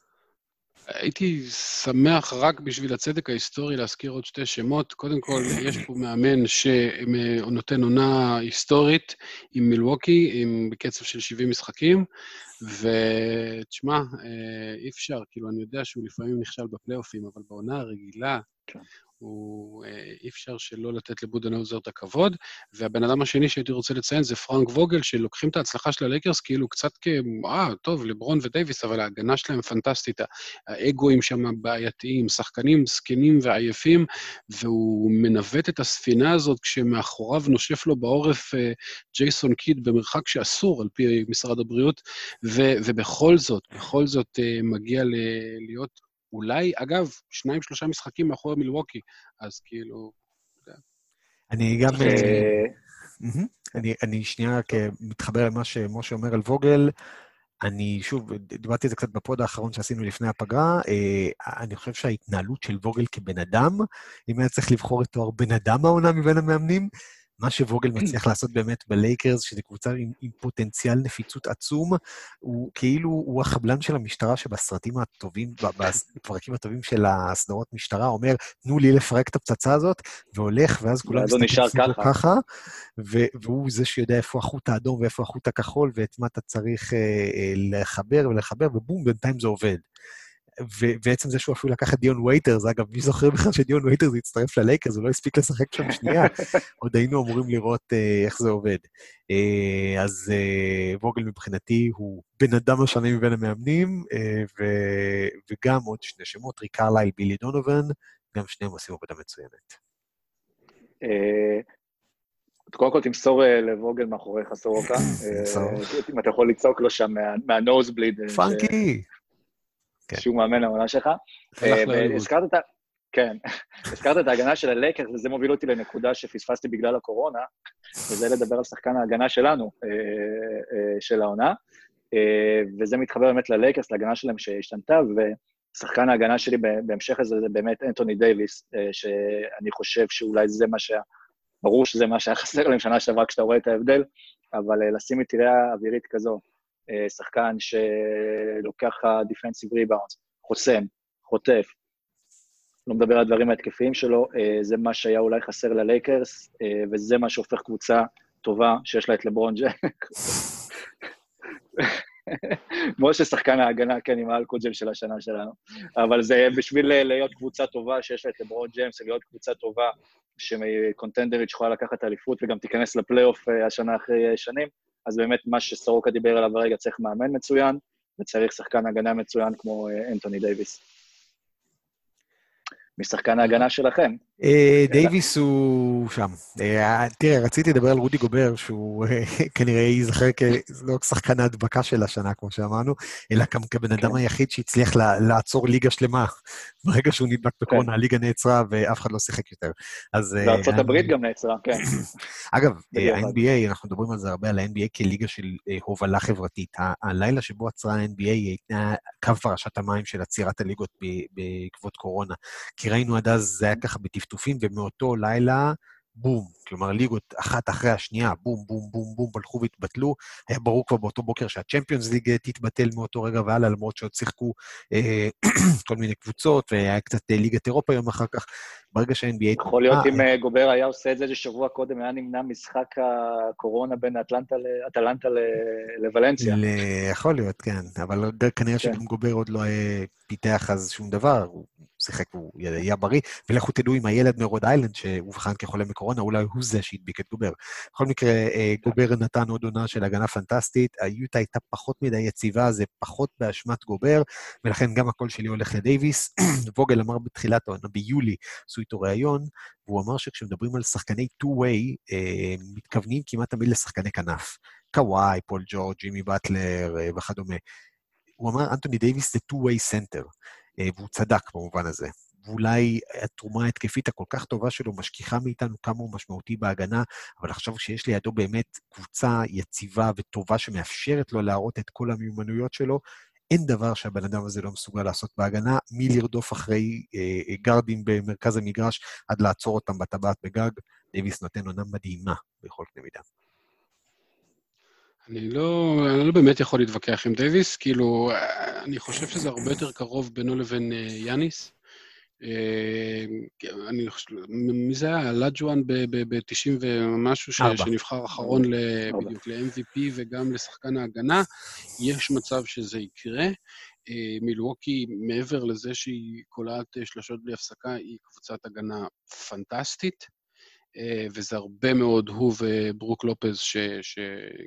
הייתי שמח רק בשביל הצדק ההיסטורי להזכיר עוד שתי שמות. קודם כל, יש פה מאמן שנותן עונה היסטורית עם מילווקי, עם בקצב של 70 משחקים, ותשמע, אה, אי אפשר, כאילו, אני יודע שהוא לפעמים נכשל בפלייאופים, אבל בעונה הרגילה, כן. הוא, אה, אי אפשר שלא לתת לבודנאוזר את הכבוד. והבן אדם השני שהייתי רוצה לציין זה פרנק ווגל, שלוקחים את ההצלחה של הלייקרס כאילו קצת כ... אה, טוב, לברון ודייוויס, אבל ההגנה שלהם פנטסטית. האגואים שם בעייתיים, שחקנים זקנים ועייפים, והוא מנווט את הספינה הזאת כשמאחוריו נושף לו בעורף אה, ג'ייסון קיד במרחק שאסור על פי משרד הבריאות, ו, ובכל זאת, בכל זאת אה, מגיע ל, להיות אולי, אגב, שניים, שלושה משחקים מאחורי מילווקי, אז כאילו... אני גם... אה, אני שנייה רק אה, מתחבר למה שמשה אומר על ווגל. אני, שוב, דיברתי על זה קצת בפוד האחרון שעשינו לפני הפגרה, אה, אני חושב שההתנהלות של ווגל כבן אדם, אם היה צריך לבחור את תואר בן אדם העונה מבין המאמנים, מה שווגל מצליח לעשות באמת בלייקרס, שזו קבוצה עם, עם פוטנציאל נפיצות עצום, הוא כאילו, הוא החבלן של המשטרה שבסרטים הטובים, בפרקים הטובים של הסדרות משטרה, אומר, תנו לי לפרק את הפצצה הזאת, והולך, ואז כולם נשאר סביבו ככה. ככה, ו- והוא זה שיודע איפה החוט האדום ואיפה החוט הכחול, ואת מה אתה צריך אה, אה, לחבר ולחבר, ובום, בינתיים זה עובד. ו- ועצם זה שהוא אפילו לקח את דיון וייטרס, אגב, מי זוכר בכלל שדיון וייטרס הצטרף ללייקרס, הוא לא הספיק לשחק שם שנייה, עוד היינו אמורים לראות אה, איך זה עובד. אה, אז אה, ווגל מבחינתי הוא בן אדם השונה מבין המאמנים, אה, ו- וגם עוד שני שמות, ריק קרלייל, בילי דונובן, גם שניהם עושים עבודה מצוינת. קודם כל תמסור לווגל מאחוריך סורוקה. אם אתה יכול לצעוק לו שם מה- מהנוזבליד. פאנקי! כן. שהוא מאמן העונה שלך. אה. הזכרת את ה... כן, הזכרת את ההגנה של הלייקרס, וזה מוביל אותי לנקודה שפספסתי בגלל הקורונה, וזה לדבר על שחקן ההגנה שלנו, אה, אה, של העונה. וזה מתחבר באמת ללייקרס, להגנה שלהם שהשתנתה, ושחקן ההגנה שלי בהמשך לזה זה באמת אנטוני דייוויס, שאני חושב שאולי זה מה שה... ברור שזה מה שהיה חסר להם שנה שעברה כשאתה רואה את ההבדל, אבל לשים מטריה אווירית כזו, שחקן שלוקח defensive rebounds, חוסם, חוטף, לא מדבר על הדברים ההתקפיים שלו, אה, זה מה שהיה אולי חסר ללייקרס, אה, וזה מה שהופך קבוצה טובה, שיש לה את לברון ג'ק. משה שחקן ההגנה, כן, עם האלכוג'ל של השנה שלנו. אבל זה בשביל אה, להיות קבוצה טובה שיש לה את לברון ג'יימס, להיות קבוצה טובה שקונטנדרית שיכולה לקחת אליפות וגם תיכנס לפלייאוף אה, השנה אחרי אה, שנים, אז באמת מה שסורוקה דיבר עליו הרגע, צריך מאמן מצוין, וצריך שחקן הגנה מצוין כמו אה, אנטוני דייוויס. משחקן ההגנה שלכם. אה, דייוויס הוא שם. אה, תראה, רציתי לדבר על רודי גובר, שהוא אה, כנראה ייזכר כלא שחקן ההדבקה של השנה, כמו שאמרנו, אלא גם כבן אדם היחיד שהצליח לעצור ליגה שלמה. ברגע שהוא נדבק בקורונה, הליגה נעצרה ואף אחד לא שיחק יותר. אז... אני- הברית גם נעצרה, כן. אגב. ה-NBA, אנחנו מדברים על זה הרבה, על ה-NBA כליגה של הובלה חברתית. הלילה שבו עצרה ה-NBA הייתה קו פרשת המים של עצירת הליגות בעקבות קורונה. כי ראינו עד אז, זה היה ככה בטפטופים, ומאותו לילה, בום. כלומר, ליגות אחת אחרי השנייה, בום, בום, בום, בום, הלכו והתבטלו. היה ברור כבר באותו בוקר שהצ'מפיונס ליג אה, תתבטל מאותו רגע והלאה, למרות שעוד שיחקו אה, כל מיני קבוצות, והיה קצת אה, ליגת אירופה יום אחר כך. ברגע שה-NBA... יכול להיות אם אה, גובר היה עושה את זה ששבוע קודם היה נמנע משחק הקורונה בין אטלנטה לוולנסיה. יכול להיות, כן, אבל כנראה כן. שגם גובר עוד לא היה פיתח אז שום דבר, הוא שיחק והוא היה בריא, ולכו תדעו אם הילד מרוד איילנד, שאובחן כחולה מקורונה, אולי הוא זה שהדביק את גובר. בכל מקרה, אה, גובר נתן עוד עונה של הגנה פנטסטית, היוטה הייתה פחות מדי יציבה, זה פחות באשמת גובר, ולכן גם הקול שלי הולך לדייוויס. ווגל אמר בתחילת העונה, ביולי, עשו איתו ראיון, והוא אמר שכשמדברים על שחקני two-way, אה, מתכוונים כמעט תמיד לשחקני כנף. קוואי, פול ג'ורג', ג'ימי באטלר אה, וכדומה. הוא אמר, אנטוני דייוויס זה two-way center, אה, והוא צדק במובן הזה. ואולי התרומה ההתקפית הכל כך טובה שלו משכיחה מאיתנו כמה הוא משמעותי בהגנה, אבל עכשיו שיש לידו באמת קבוצה יציבה וטובה שמאפשרת לו להראות את כל המיומנויות שלו, אין דבר שהבן אדם הזה לא מסוגל לעשות בהגנה, מלרדוף אחרי אה, אה, גרדים במרכז המגרש עד לעצור אותם בטבעת בגג. דייוויס נותן עונה מדהימה בכל קנה מידה. אני לא, אני לא באמת יכול להתווכח עם דייוויס, כאילו, אה, אני חושב שזה הרבה יותר קרוב בינו לבין אה, יאניס. אה, אני חושב, מי זה היה? אולג'ואן ב-90 ומשהו, ש-. שנבחר אחרון ל-. בדיוק ל-MVP וגם לשחקן ההגנה. יש מצב שזה יקרה. אה, מילווקי, מעבר לזה שהיא קולעת אה, שלשות בלי הפסקה, היא קבוצת הגנה פנטסטית. אה, וזה הרבה מאוד הוא וברוק לופז, ש, ש,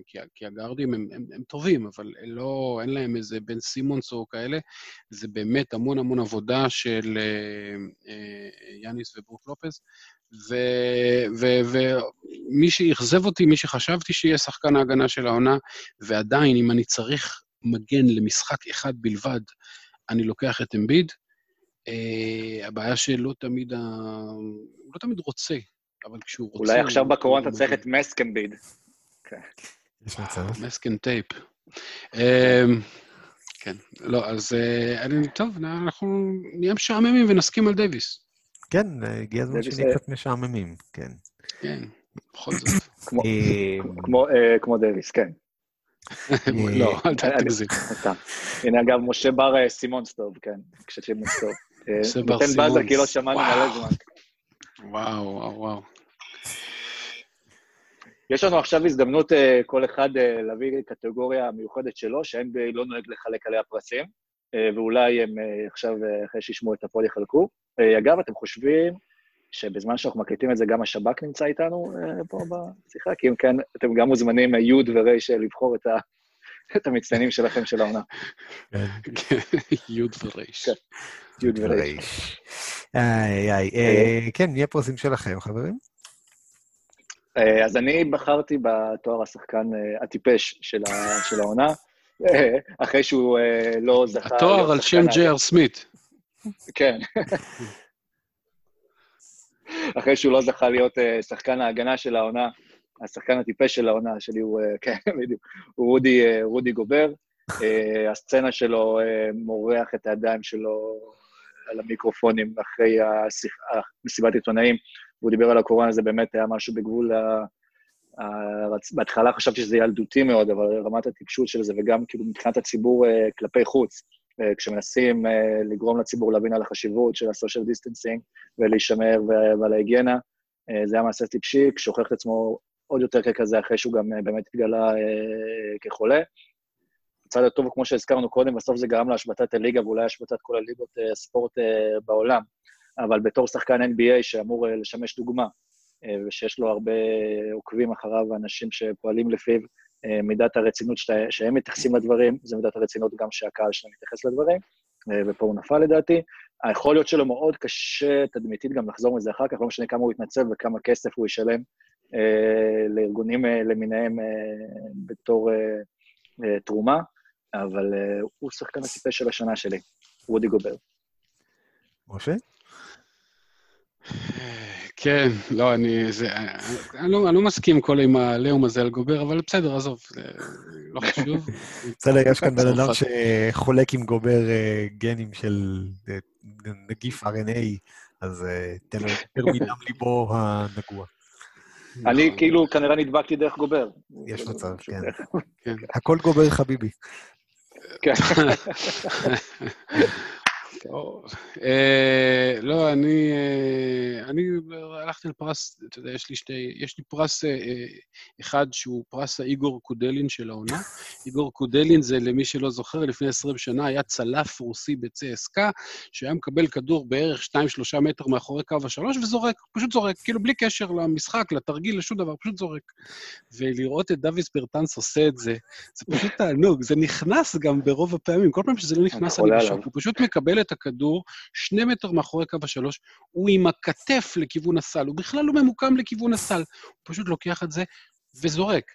כי, כי הגארדים הם, הם, הם טובים, אבל לא, אין להם איזה בן סימונס או כאלה. זה באמת המון המון עבודה של אה, אה, יאניס וברוק לופז. ומי שאכזב אותי, מי שחשבתי שיהיה שחקן ההגנה של העונה, ועדיין, אם אני צריך מגן למשחק אחד בלבד, אני לוקח את אמביד. אה, הבעיה שלא תמיד, ה... לא תמיד רוצה, אבל כשהוא רוצה... אולי עכשיו בקורונה אתה צריך. את מסקנביד. יש מצב. masking tape. אמ, כן, לא, אז אה, אני, טוב, אנחנו נהיה משעממים ונסכים על דייוויס. כן, הגיע הזמן שנהיה בסדר. קצת משעממים, כן. כן, בכל זאת. כמו- אה, כמו, אה, דוויס, כן. לא, אל אני- תגזים. הנה, אגב, משה בר אה, סימונס טוב, כן, כשסימונס טוב. אה, משה בר נותן באזר. כי לא שמענו. מלא זמן. וואו, וואו, וואו. יש לנו עכשיו הזדמנות אה, כל אחד אה, להביא קטגוריה מיוחדת שלו, שה-NBA לא נוהג לחלק עליה פרסים, אה, ואולי הם עכשיו, אחרי שישמעו את ה pod, יחלקו. אגב, אתם חושבים שבזמן שאנחנו מקליטים את זה, גם השב"כ נמצא איתנו פה בשיחה? כי אם כן, אתם גם מוזמנים, י' אה, לבחור את ה- את המצטיינים שלכם של העונה. כן. י' וריש. כן. י' וריש. ריש. איי, איי, אה, כן, נהיה פרסים שלכם, חברים. אה, אז אני בחרתי בתואר השחקן אה, הטיפש של העונה, אה, אחרי שהוא אה, לא זכה... התואר על שם ג'י.אר סמית. כן. אחרי שהוא לא זכה להיות אה, שחקן ההגנה של העונה, השחקן הטיפש של העונה שלי הוא, אה, כן, בדיוק, הוא רודי, אה, רודי גובר. אה, הסצנה שלו מורח את הידיים שלו על המיקרופונים אחרי מסיבת עיתונאים. הוא דיבר על הקורונה, זה באמת היה משהו בגבול ה... בהתחלה חשבתי שזה ילדותי מאוד, אבל רמת הטיפשות של זה, וגם כאילו מבחינת הציבור כלפי חוץ, כשמנסים לגרום לציבור להבין על החשיבות של ה social distancing ולהישמר ועל ההיגיינה, זה היה מעשה טיפשי, כשהוכיח את עצמו עוד יותר ככזה, אחרי שהוא גם אה, באמת התגלה אה, כחולה. הצד הטוב, כמו שהזכרנו קודם, בסוף זה גרם להשבתת הליגה ואולי השבתת כל הליגות אה, הספורט אה, בעולם. אבל בתור שחקן NBA שאמור לשמש דוגמה, ושיש לו הרבה עוקבים אחריו, אנשים שפועלים לפיו, מידת הרצינות שאתה, שהם מתייחסים לדברים, זה מידת הרצינות גם שהקהל שלהם מתייחס לדברים, ופה הוא נפל לדעתי. היכולת שלו מאוד קשה תדמיתית גם לחזור מזה אחר כך, לא משנה כמה הוא יתנצל וכמה כסף הוא ישלם לארגונים אה, למיניהם אה, בתור אה, אה, תרומה, אבל אה, הוא שחקן הטיפש של השנה שלי, רודי גובר. משה? כן, לא, אני, זה, אני, לא, אני לא מסכים כל עם העליהום הזה על גובר, אבל בסדר, עזוב, זה לא חשוב. בסדר, יש כאן בן אדם. שחולק עם גובר אה, גנים של אה, נגיף RNA, אז אה, תן לו יותר מדם ליבו הנגוע. אני נכון. כאילו כנראה נדבקתי דרך גובר. יש מצב, כן. כן. הכל גובר חביבי. כן. אה, לא, אני, אה, אני הלכתי לפרס, אתה יודע, יש לי שתי, יש לי פרס אה, אחד שהוא פרס האיגור קודלין של העונה. איגור קודלין זה, למי שלא זוכר, לפני 20 שנה היה צלף רוסי בצסקה, שהיה מקבל כדור בערך 2-3 מטר מאחורי קו השלוש וזורק, פשוט זורק, כאילו בלי קשר למשחק, לתרגיל, לשום דבר, פשוט זורק. ולראות את דוויס ברטנס עושה את זה, זה פשוט תענוג, זה נכנס גם ברוב הפעמים, כל פעם שזה לא נכנס אני בשוק, עליו. הוא פשוט מקבל את הכדור שני מטר מאחורי קו השלוש, הוא עם הכתף לכיוון הסל, הוא בכלל לא ממוקם לכיוון הסל, הוא פשוט לוקח את זה וזורק.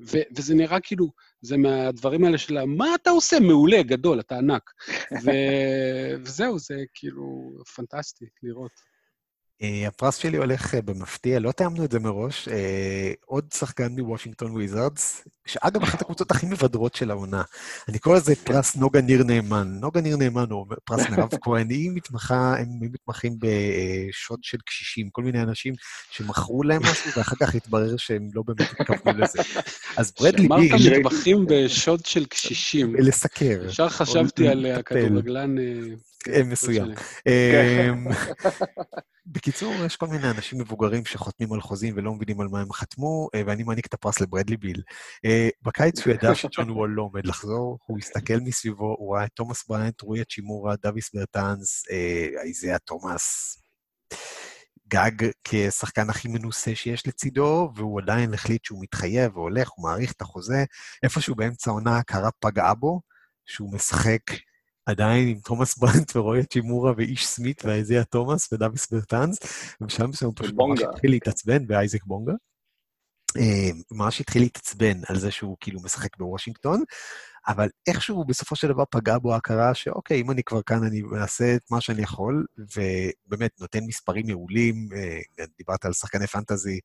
ו- וזה נראה כאילו, זה מהדברים האלה של מה אתה עושה? מעולה, גדול, אתה ענק. ו- וזהו, זה כאילו פנטסטי לראות. אה, הפרס שלי הולך אה, במפתיע, לא תיאמנו את זה מראש, אה, עוד שחקן מוושינגטון וויזרדס, שאגב, אחת הקבוצות הכי מבדרות של העונה. אני קורא לזה פרס נוגה ניר נאמן. נוגה ניר נאמן הוא פרס מירב כהן, היא מתמחה, הם מתמחים בשוד של קשישים, כל מיני אנשים שמכרו להם משהו, ואחר כך התברר שהם לא באמת התכוונו לזה. אז ברדלי אמרת ביל, מתמחים בשוד של קשישים. לסקר. ישר חשבתי על. הכדורגלן... אה, אה, מסוים. אמ, בקיצור, יש כל מיני אנשים מבוגרים שחותמים על חוזים ולא מבינים על מה הם חתמו, אה, ואני מעניק את הפרס לברדלי ביל. אה, בקיץ הוא ידע שג'ון וול לא עומד לחזור, הוא הסתכל מסביבו, הוא ראה את תומאס בריינט, רוי האצ'ימורה, דוויס ברטאנס, איזיה תומאס, גג כשחקן הכי מנוסה שיש לצידו, והוא עדיין החליט שהוא מתחייב והולך, הוא מעריך את החוזה. איפשהו באמצע העונה ההכרה פגעה בו, שהוא משחק עדיין עם תומאס ברנט ורועי צ'ימורה ואיש סמית ואיזיה תומאס ודוויס ברטאנס, ובשלב מסוים הוא פשוט ממש. התחיל להתעצבן, ואייזק בונגה. אה, ממש התחיל להתעצבן על זה שהוא כאילו משחק בוושינגטון, אבל איכשהו בסופו של דבר פגע בו ההכרה שאוקיי, אם אני כבר כאן, אני אעשה את מה שאני יכול, ובאמת נותן מספרים מעולים, אה, דיברת על שחקני פנטזי,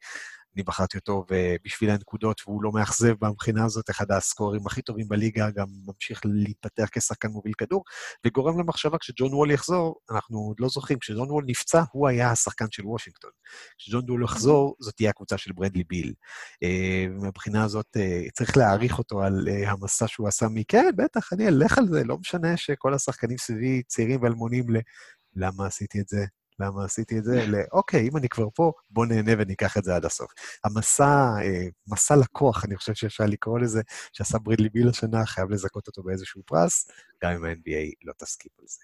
אני בחרתי אותו בשביל הנקודות, והוא לא מאכזב מהבחינה הזאת, אחד הסקורים הכי טובים בליגה, גם ממשיך להתפתח כשחקן מוביל כדור, וגורם למחשבה, כשג'ון וול יחזור, אנחנו עוד לא זוכרים, כשג'ון וול נפצע, הוא היה השחקן של וושינגטון. כשג'ון וול יחזור, זאת תהיה הקבוצה של ברדלי ביל. אה, מהבחינה הזאת, אה, צריך להעריך אותו על אה, המסע שהוא עשה מכן, בטח, אני אלך על זה, לא משנה שכל השחקנים סביבי צעירים ואלמונים ל... למה עשיתי את זה? למה עשיתי את זה? ל... אוקיי, אם אני כבר פה, בוא נהנה וניקח את זה עד הסוף. המסע, אה, מסע לקוח, אני חושב שאפשר לקרוא לזה, שעשה ברדלי ביל השנה, חייב לזכות אותו באיזשהו פרס, גם אם ה-NBA לא תסכים על זה.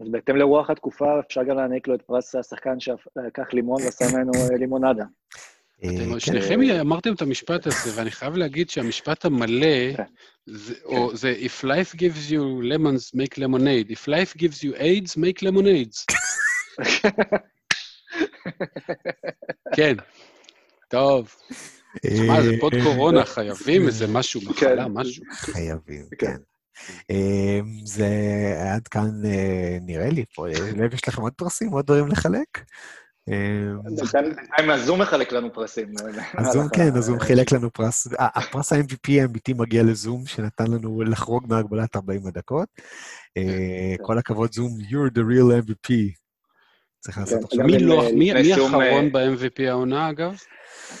אז בהתאם לרוח התקופה, אפשר גם להעניק לו את פרס השחקן שלקח לימון ועשה ממנו אה, לימונדה. אה, אתם כן, שניכם אמרתם את המשפט הזה, ואני חייב להגיד שהמשפט המלא, כן. זה- או- זה If life gives you lemons, make lemonade. If life gives you AIDS, make lemonades. כן. טוב. מה, זה פוד אה, קורונה, חייבים איזה משהו, מחלה, כן. משהו. חייבים, כן. כן. אה, זה עד כאן אה, נראה לי פה. לב, יש לכם עוד פרסים, עוד דברים לחלק? בינתיים הזום מחלק לנו פרסים. הזום כן, הזום חילק לנו פרס. הפרס ה-MVP האמיתי מגיע לזום, שנתן לנו לחרוג מהגבלת 40 הדקות. כן. כל הכבוד, זום, you're the real MVP. צריך לעשות כן, עכשיו... מי לא- אה, מי האחרון אה, ב-MVP העונה, אגב?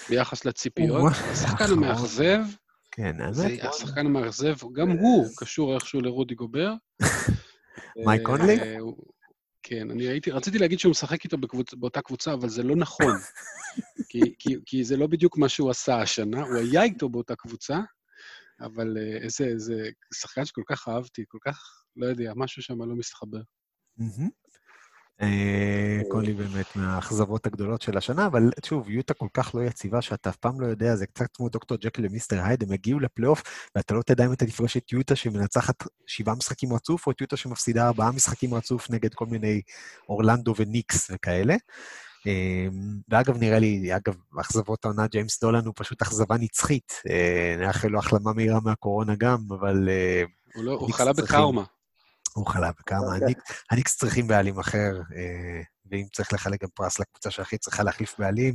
ביחס לציפיות? השחקן. המאכזב, כן, זה האמת, השחקן המאכזב, גם הוא קשור איכשהו לרודי גובר. מייק אה, קונלי? כן, אני הייתי, רציתי להגיד שהוא משחק איתו בקבוצ, באותה קבוצה, אבל זה לא נכון. כי, כי, כי זה לא בדיוק מה שהוא עשה השנה, הוא היה איתו באותה קבוצה, אבל אה, איזה, איזה שחקן שכל כך אהבתי, כל כך, לא יודע, משהו שם לא מסתחבר. מהמם. אה, קולי באמת מהאכזבות הגדולות של השנה, אבל שוב, יוטה כל כך לא יציבה שאתה אף פעם לא יודע, זה קצת כמו דוקטור ג'קל ומיסטר הייד, הם הגיעו לפלייאוף, ואתה לא תדע אם אתה תפגוש את יוטה שמנצחת שבעה משחקים רצוף, או את יוטה שמפסידה ארבעה משחקים רצוף נגד כל מיני אורלנדו וניקס וכאלה. אה, ואגב, נראה לי, אגב, אכזבות העונה, ג'יימס דולן הוא פשוט אכזבה נצחית. אה, נאחל לו החלמה מהירה מהקורונה גם, אבל הוא, לא, הוא חלה צריכים. הוא חלה בכמה. הניקס- צריכים בעלים אחר, אה, ואם צריך לחלק גם פרס לקבוצה שהכי צריכה להחליף בעלים,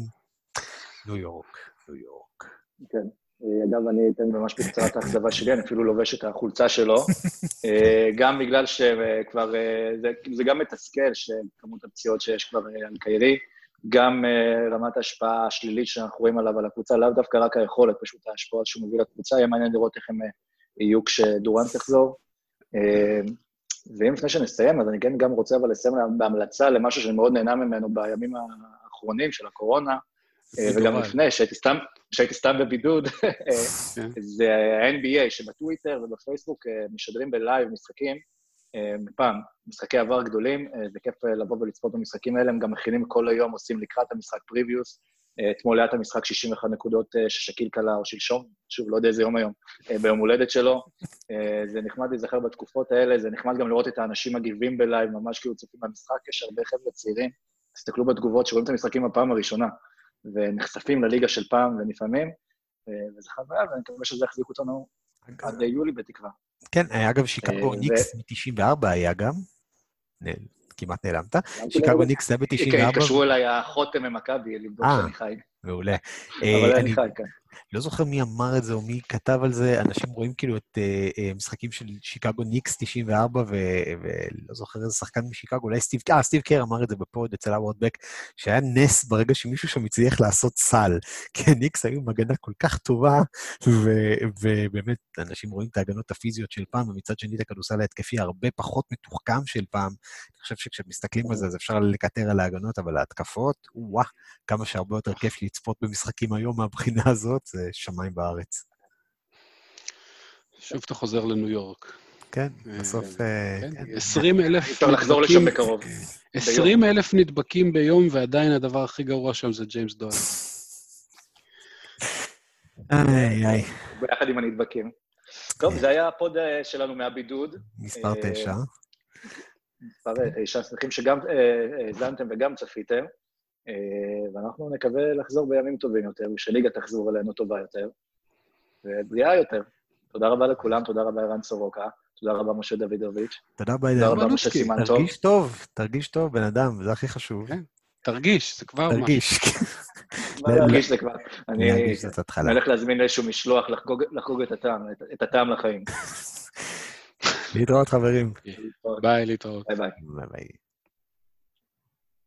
ניו יורק, ניו יורק. כן. אה, אגב, אני אתן ממש בקצרה את האכזבה שלי, אני אפילו לובש את החולצה שלו. אה, גם בגלל שכבר, זה, זה גם מתסכל שכמות הפציעות שיש כבר על קיירי, גם רמת ההשפעה השלילית שאנחנו רואים עליו על הקבוצה, לאו דווקא רק היכולת, פשוט ההשפעות שהוא מביא לקבוצה, יהיה מעניין לראות איך הם יהיו כשדורנט יחזור. ואם לפני שנסיים, אז אני כן גם רוצה אבל לסיים בהמלצה למשהו שאני מאוד נהנה ממנו בימים האחרונים של הקורונה, אה, וגם. לפני, שהייתי סתם, שהייתי סתם בבידוד, אה, כן. זה ה-NBA, שבטוויטר ובפייסבוק אה, משדרים בלייב משחקים, פעם, משחקי עבר גדולים, זה כיף לבוא ולצפות במשחקים האלה, הם גם מכינים כל היום, עושים לקראת המשחק previews. אה, אתמול היה את המשחק 61 נקודות אה, ששאקיל קלע, או שלשום, שוב, לא יודע איזה יום היום, אה, ביום הולדת שלו. זה נחמד להיזכר בתקופות האלה, זה נחמד גם לראות את האנשים מגיבים ב live, ממש כאילו צופים במשחק, יש הרבה חבר'ה צעירים, תסתכלו בתגובות שרואים את המשחקים בפעם הראשונה, ונחשפים לליגה של פעם ולפעמים, וזה חוויה, ואני מקווה שזה יחזיק אותנו עד יולי בתקווה. כן, אגב, שיקגו ניקס מ-94 היה גם. כמעט נעלמת. שיקגו ניקס זה כן, ב-94. התקשרו אליי החותם ממכבי, לבדוק אה. שאני חי. מעולה. אבל אה, אני אני חי, כן. לא זוכר מי אמר את זה או מי כתב על זה, אנשים רואים כאילו את אה, משחקים של שיקגו ניקס 94, ו- ולא זוכר איזה שחקן משיקגו, אולי סטיב, אה, סטיב קר אמר את זה ב pod אצל הוורדבק, שהיה נס ברגע שמישהו שם הצליח לעשות סל. כי הניקס היו עם הגנה כל כך טובה, ו- ובאמת, אנשים רואים את ההגנות הפיזיות של פעם, ומצד שני את הכדורסל ההתקפי הרבה פחות מתוחכם של פעם. אני חושב שכשמסתכלים על זה, אז אפשר לקטר על ההגנות, אבל ההתקפות, וואו, כמה שהרבה יותר כיף לצפות במשחקים היום מהבחינה הזאת, זה שמיים בארץ. שוב אתה חוזר לניו יורק. כן, אה, בסוף... אה, כן, כן. 20 אלף אפשר לחזור לשם בקרוב. 20 אלף נדבקים ביום, ועדיין הדבר הכי גרוע שם זה ג'יימס דואל. איי, איי, ביחד עם הנדבקים. טוב, זה היה הפוד אה, שלנו מהבידוד. מספר אה, תשע. מספר תשע, שמחים שגם אה, האזנתם וגם צפיתם, אה, ואנחנו נקווה לחזור בימים טובים יותר, ושליגה תחזור אלינו טובה יותר, ובריאה יותר. תודה רבה לכולם, תודה רבה ערן סורוקה, תודה רבה משה דוידוביץ', תודה. רבה משה. סימן טוב. תרגיש טוב, תרגיש טוב, בן אדם, זה הכי חשוב. כן. תרגיש, זה כבר משהו. תרגיש. מה להרגיש זה כבר? אני הולך להזמין איזשהו משלוח לחגוג- את הטעם, את- הטעם לחיים. להתראות, חברים. ביי, להתראות. ביי ביי.